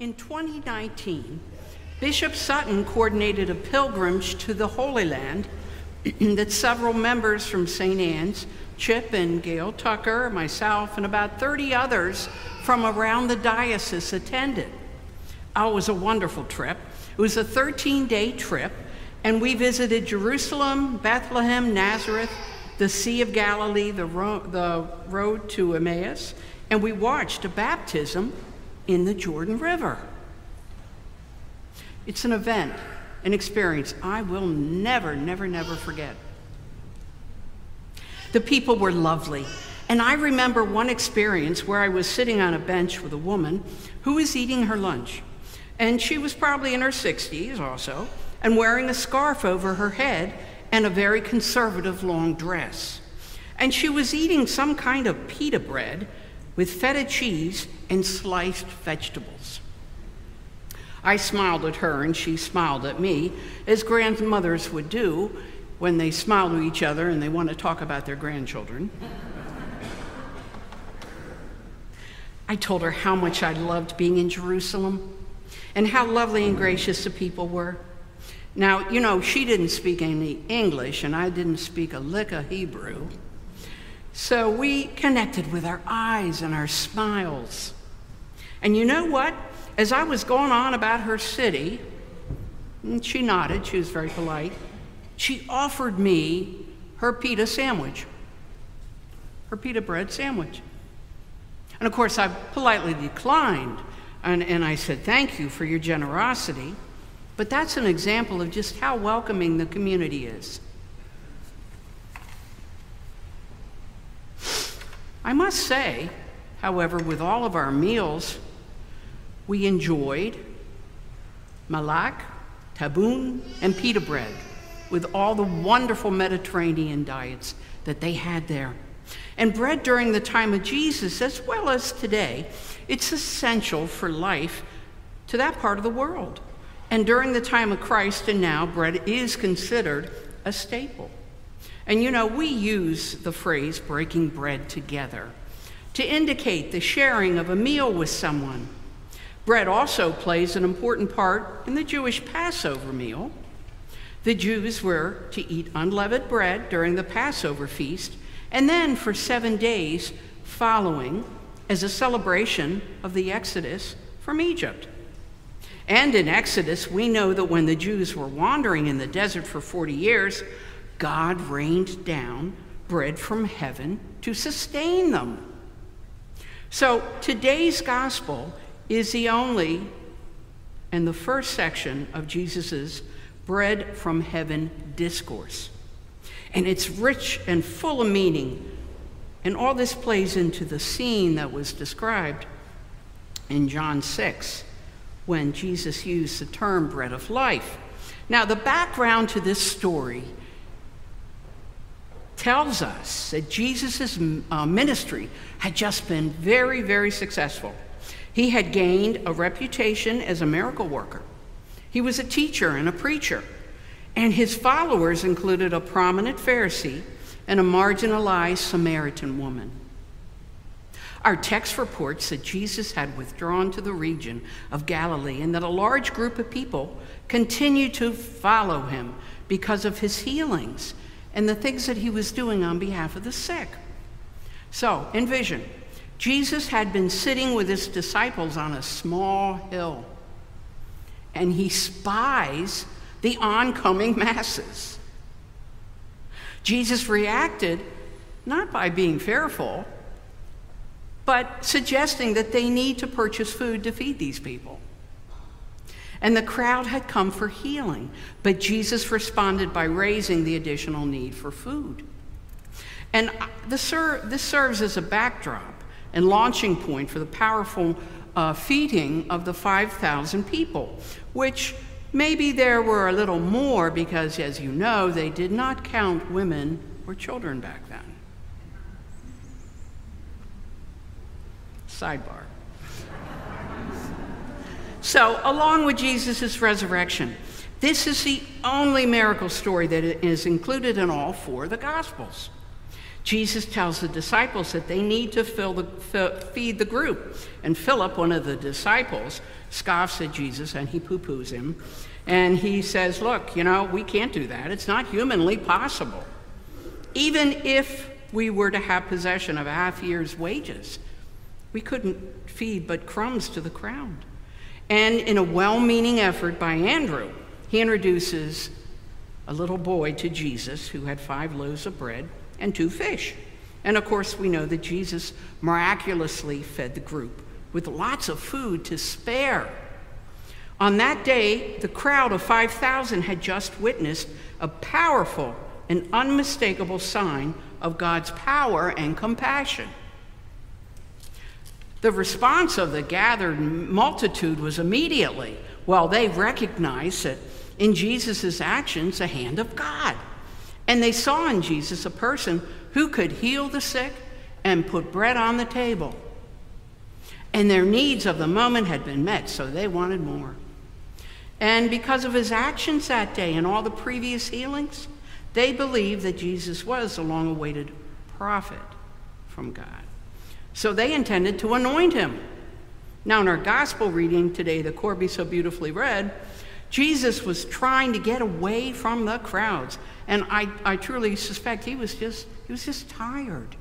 In 2019, Bishop Sutton coordinated a pilgrimage to the Holy Land that several members from St. Anne's, Chip and Gail Tucker, myself, and about 30 others from around the diocese attended. Oh, it was a wonderful trip. It was a 13 day trip, and we visited Jerusalem, Bethlehem, Nazareth, the Sea of Galilee, the, ro- the road to Emmaus, and we watched a baptism in the Jordan River. It's an event, an experience I will never, never, never forget. The people were lovely. And I remember one experience where I was sitting on a bench with a woman who was eating her lunch. And she was probably in her 60s also, and wearing a scarf over her head and a very conservative long dress. And she was eating some kind of pita bread with feta cheese and sliced vegetables. I smiled at her and she smiled at me, as grandmothers would do when they smile to each other and they want to talk about their grandchildren. I told her how much I loved being in Jerusalem and how lovely and gracious the people were. Now, you know, she didn't speak any English and I didn't speak a lick of Hebrew. So we connected with our eyes and our smiles. And you know what? As I was going on about her city, mm, she nodded, she was very polite, she offered me her pita sandwich, her pita bread sandwich. And of course, I politely declined, and, and I said, Thank you for your generosity. But that's an example of just how welcoming the community is. I must say, however, with all of our meals, we enjoyed malak, taboon, and pita bread with all the wonderful Mediterranean diets that they had there. And bread during the time of Jesus, as well as today, it's essential for life to that part of the world. And during the time of Christ and now, bread is considered a staple. And you know, we use the phrase breaking bread together to indicate the sharing of a meal with someone. Bread also plays an important part in the Jewish Passover meal. The Jews were to eat unleavened bread during the Passover feast, and then for seven days following as a celebration of the Exodus from Egypt. And in Exodus, we know that when the Jews were wandering in the desert for 40 years, God rained down bread from heaven to sustain them. So today's gospel is the only and the first section of Jesus' bread from heaven discourse. And it's rich and full of meaning. And all this plays into the scene that was described in John 6 when Jesus used the term bread of life. Now, the background to this story tells us that Jesus' uh, ministry had just been very, very successful. He had gained a reputation as a miracle worker. He was a teacher and a preacher, and his followers included a prominent Pharisee and a marginalized Samaritan woman. Our text reports that Jesus had withdrawn to the region of Galilee and that a large group of people continued to follow him because of his healings and the things that he was doing on behalf of the sick. So, envision Jesus had been sitting with his disciples on a small hill, and he spies the oncoming masses. Jesus reacted not by being fearful, but suggesting that they need to purchase food to feed these people. And the crowd had come for healing, but Jesus responded by raising the additional need for food. And this, serves as a backdrop and launching point for the powerful uh, feeding of the 5,000 people, which maybe there were a little more because, as you know, they did not count women or children back then. Sidebar. So, along with Jesus' resurrection, this is the only miracle story that is included in all four of the Gospels. Jesus tells the disciples that they need to the, feed the group. And Philip, one of the disciples, scoffs at Jesus and he poo poos him. And he says, Look, you know, we can't do that. It's not humanly possible. Even if we were to have possession of a half year's wages, we couldn't feed but crumbs to the crowd. And in a well meaning effort by Andrew, he introduces a little boy to Jesus who had five loaves of bread and two fish. And of course, we know that Jesus miraculously fed the group with lots of food to spare. On that day, the crowd of 5,000 had just witnessed a powerful and unmistakable sign of God's power and compassion. The response of the gathered multitude was immediately, well, they recognized that in Jesus' actions, a hand of God. And they saw in Jesus a person who could heal the sick and put bread on the table. And their needs of the moment had been met, so they wanted more. And because of his actions that day and all the previous healings, they believed that Jesus was the long awaited prophet from God. So they intended to anoint him. Now, in our gospel reading today, the Corby so beautifully read, Jesus was trying to get away from the crowds. And I, I truly suspect he was just he was just tired.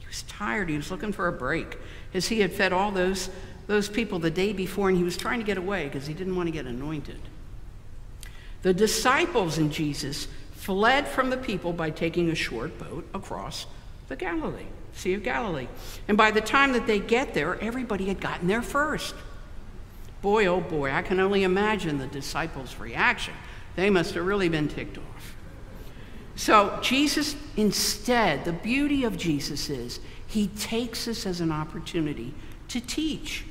He was tired. He was looking for a break. As he had fed all those, those people the day before, and he was trying to get away because he didn't want to get anointed. The disciples in Jesus fled from the people by taking a short boat across the Galilee, Sea of Galilee. And by the time that they get there, everybody had gotten there first. Boy, oh boy, I can only imagine the disciples' reaction. They must have really been ticked off. So, Jesus, instead, the beauty of Jesus is he takes this as an opportunity to teach.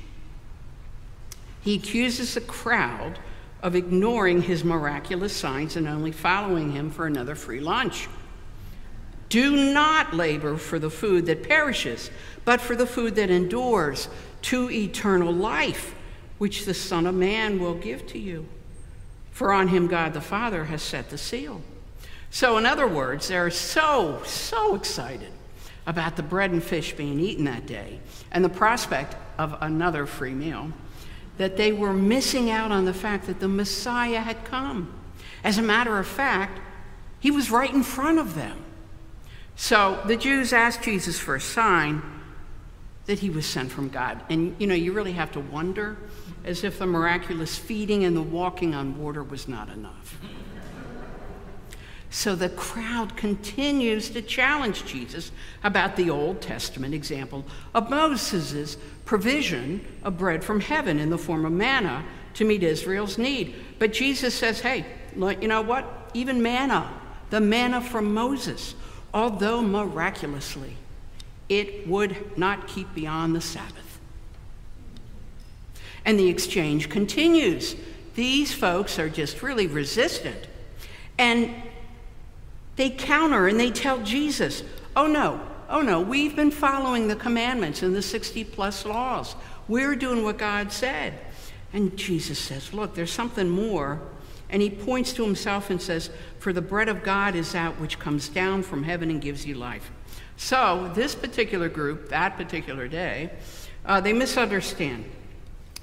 He accuses the crowd of ignoring his miraculous signs and only following him for another free lunch. Do not labor for the food that perishes, but for the food that endures to eternal life which the Son of Man will give to you. For on him God the Father has set the seal. So, in other words, they're so, so excited about the bread and fish being eaten that day and the prospect of another free meal that they were missing out on the fact that the Messiah had come. As a matter of fact, he was right in front of them. So the Jews asked Jesus for a sign that he was sent from God. And you know, you really have to wonder as if the miraculous feeding and the walking on water was not enough. So the crowd continues to challenge Jesus about the Old Testament example of Moses' provision of bread from heaven in the form of manna to meet Israel's need. But Jesus says, hey, you know what? Even manna, the manna from Moses, although miraculously, it would not keep beyond the Sabbath. And the exchange continues. These folks are just really resistant. And they counter and they tell Jesus, oh no, oh no, we've been following the commandments and the 60 plus laws. We're doing what God said. And Jesus says, look, there's something more. And he points to himself and says, For the bread of God is that which comes down from heaven and gives you life. So, this particular group, that particular day, uh, they misunderstand.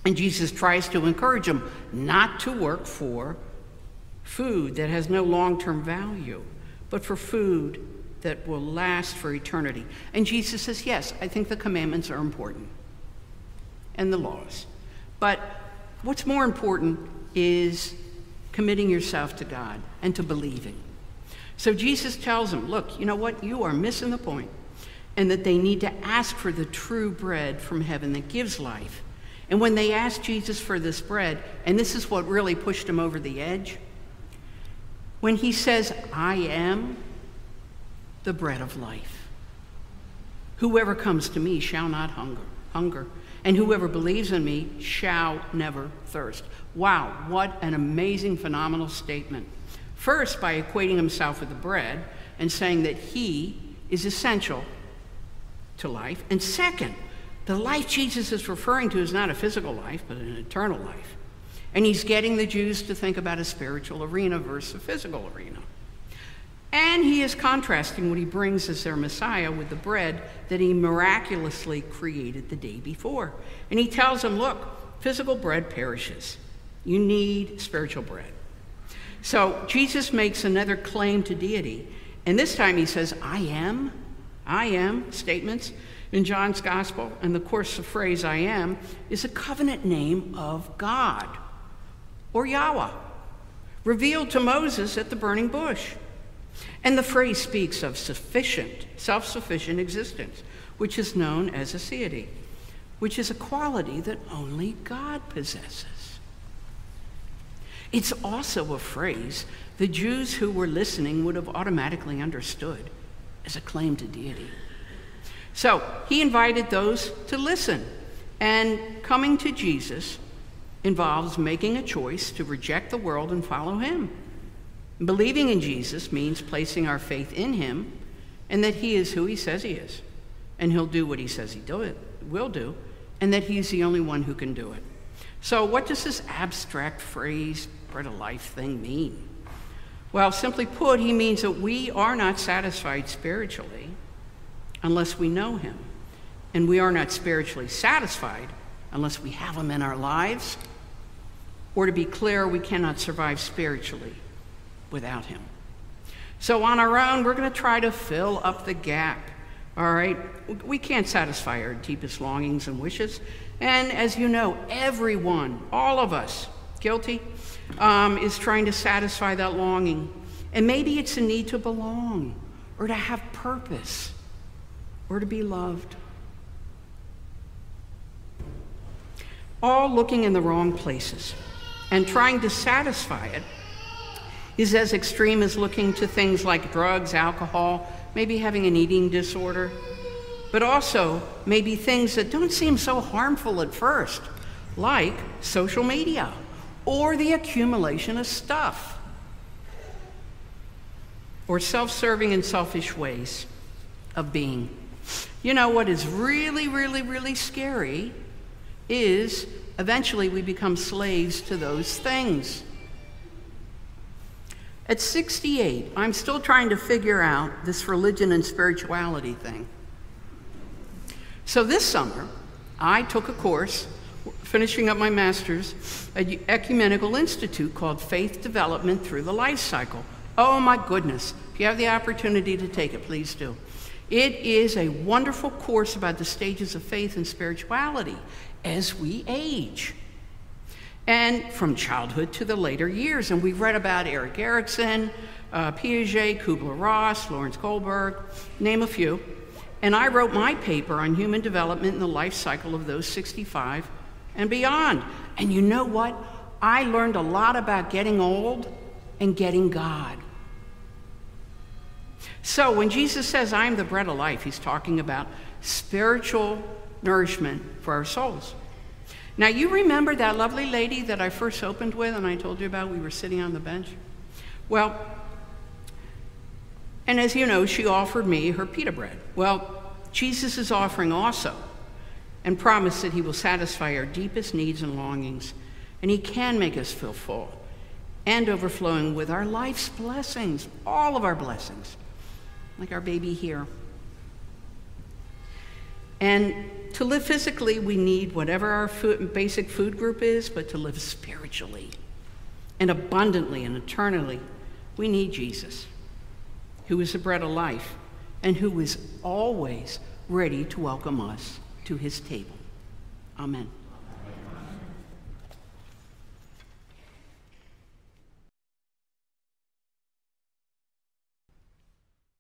And Jesus tries to encourage them not to work for food that has no long term value, but for food that will last for eternity. And Jesus says, Yes, I think the commandments are important and the laws. But what's more important is committing yourself to God and to believing. So Jesus tells them, Look, you know what? You are missing the point, and that they need to ask for the true bread from heaven that gives life and when they asked Jesus for this bread, and this is what really pushed him over the edge, when he says, I am the bread of life. Whoever comes to me shall not hunger, hunger, and whoever believes in me shall never thirst. Wow, what an amazing, phenomenal statement. First, by equating himself with the bread and saying that he is essential to life. And second, the life Jesus is referring to is not a physical life, but an eternal life. And he's getting the Jews to think about a spiritual arena versus a physical arena. And he is contrasting what he brings as their Messiah with the bread that he miraculously created the day before. And he tells them, look, physical bread perishes. You need spiritual bread. So Jesus makes another claim to deity. And this time he says, I am, I am statements in John's gospel. And of course, the phrase I am is a covenant name of God or Yahweh, revealed to Moses at the burning bush. And the phrase speaks of sufficient, self sufficient existence, which is known as aseity, which is a quality that only God possesses. It's also a phrase the Jews who were listening would have automatically understood as a claim to deity. So he invited those to listen, and coming to Jesus involves making a choice to reject the world and follow him. Believing in Jesus means placing our faith in him and that he is who he says he is, and he'll do what he says he do it, will do, and that he's the only one who can do it. So, what does this abstract phrase, bread of life thing, mean? Well, simply put, he means that we are not satisfied spiritually unless we know him. And we are not spiritually satisfied unless we have him in our lives. Or to be clear, we cannot survive spiritually without Him. So, on our own, we're going to try to fill up the gap. All right? We can't satisfy our deepest longings and wishes. And as you know, everyone, all of us, guilty, um, is trying to satisfy that longing. And maybe it's a need to belong or to have purpose or to be loved. All looking in the wrong places and trying to satisfy it is as extreme as looking to things like drugs, alcohol, maybe having an eating disorder, but also maybe things that don't seem so harmful at first, like social media or the accumulation of stuff or self serving and selfish ways of being. You know, what is really, really, really scary is eventually we become slaves to those things. At 68, I'm still trying to figure out this religion and spirituality thing. So this summer, I took a course, finishing up my master's at Ecumenical Institute called Faith Development Through the Life Cycle. Oh my goodness. If you have the opportunity to take it, please do. It is a wonderful course about the stages of faith and spirituality as we age and from childhood to the later years. And we've read about Erik Erikson, uh, Piaget, Kubler Ross, Lawrence Kohlberg, name a few. And I wrote my paper on human development and the life cycle of those 65 and beyond. And you know what? I learned a lot about getting old and getting God. So when Jesus says, I am the bread of life, he's talking about spiritual nourishment for our souls. Now, you remember that lovely lady that I first opened with and I told you about? We were sitting on the bench. Well, and as you know, she offered me her pita bread. Well, Jesus is offering also and promised that he will satisfy our deepest needs and longings, and he can make us feel full and overflowing with our life's blessings, all of our blessings, like our baby here. And to live physically, we need whatever our food, basic food group is, but to live spiritually and abundantly and eternally, we need Jesus, who is the bread of life and who is always ready to welcome us to his table. Amen.